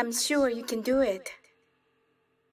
I'm sure you can do it.